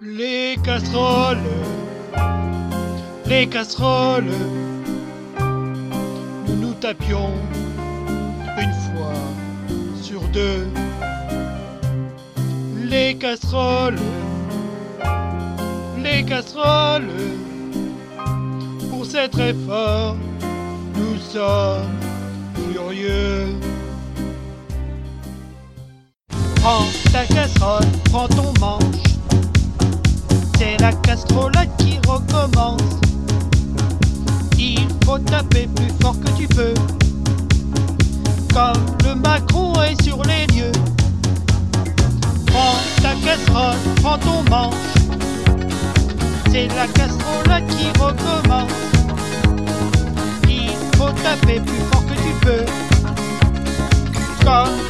Les casseroles, les casseroles, nous nous tapions une fois sur deux. Les casseroles, les casseroles, pour cet très fort, nous sommes furieux. Prends ta casserole, casserole qui recommence. Il faut taper plus fort que tu peux. Comme le Macron est sur les lieux. Prends ta casserole, prends ton manche. C'est la casserole qui recommence. Il faut taper plus fort que tu peux. Comme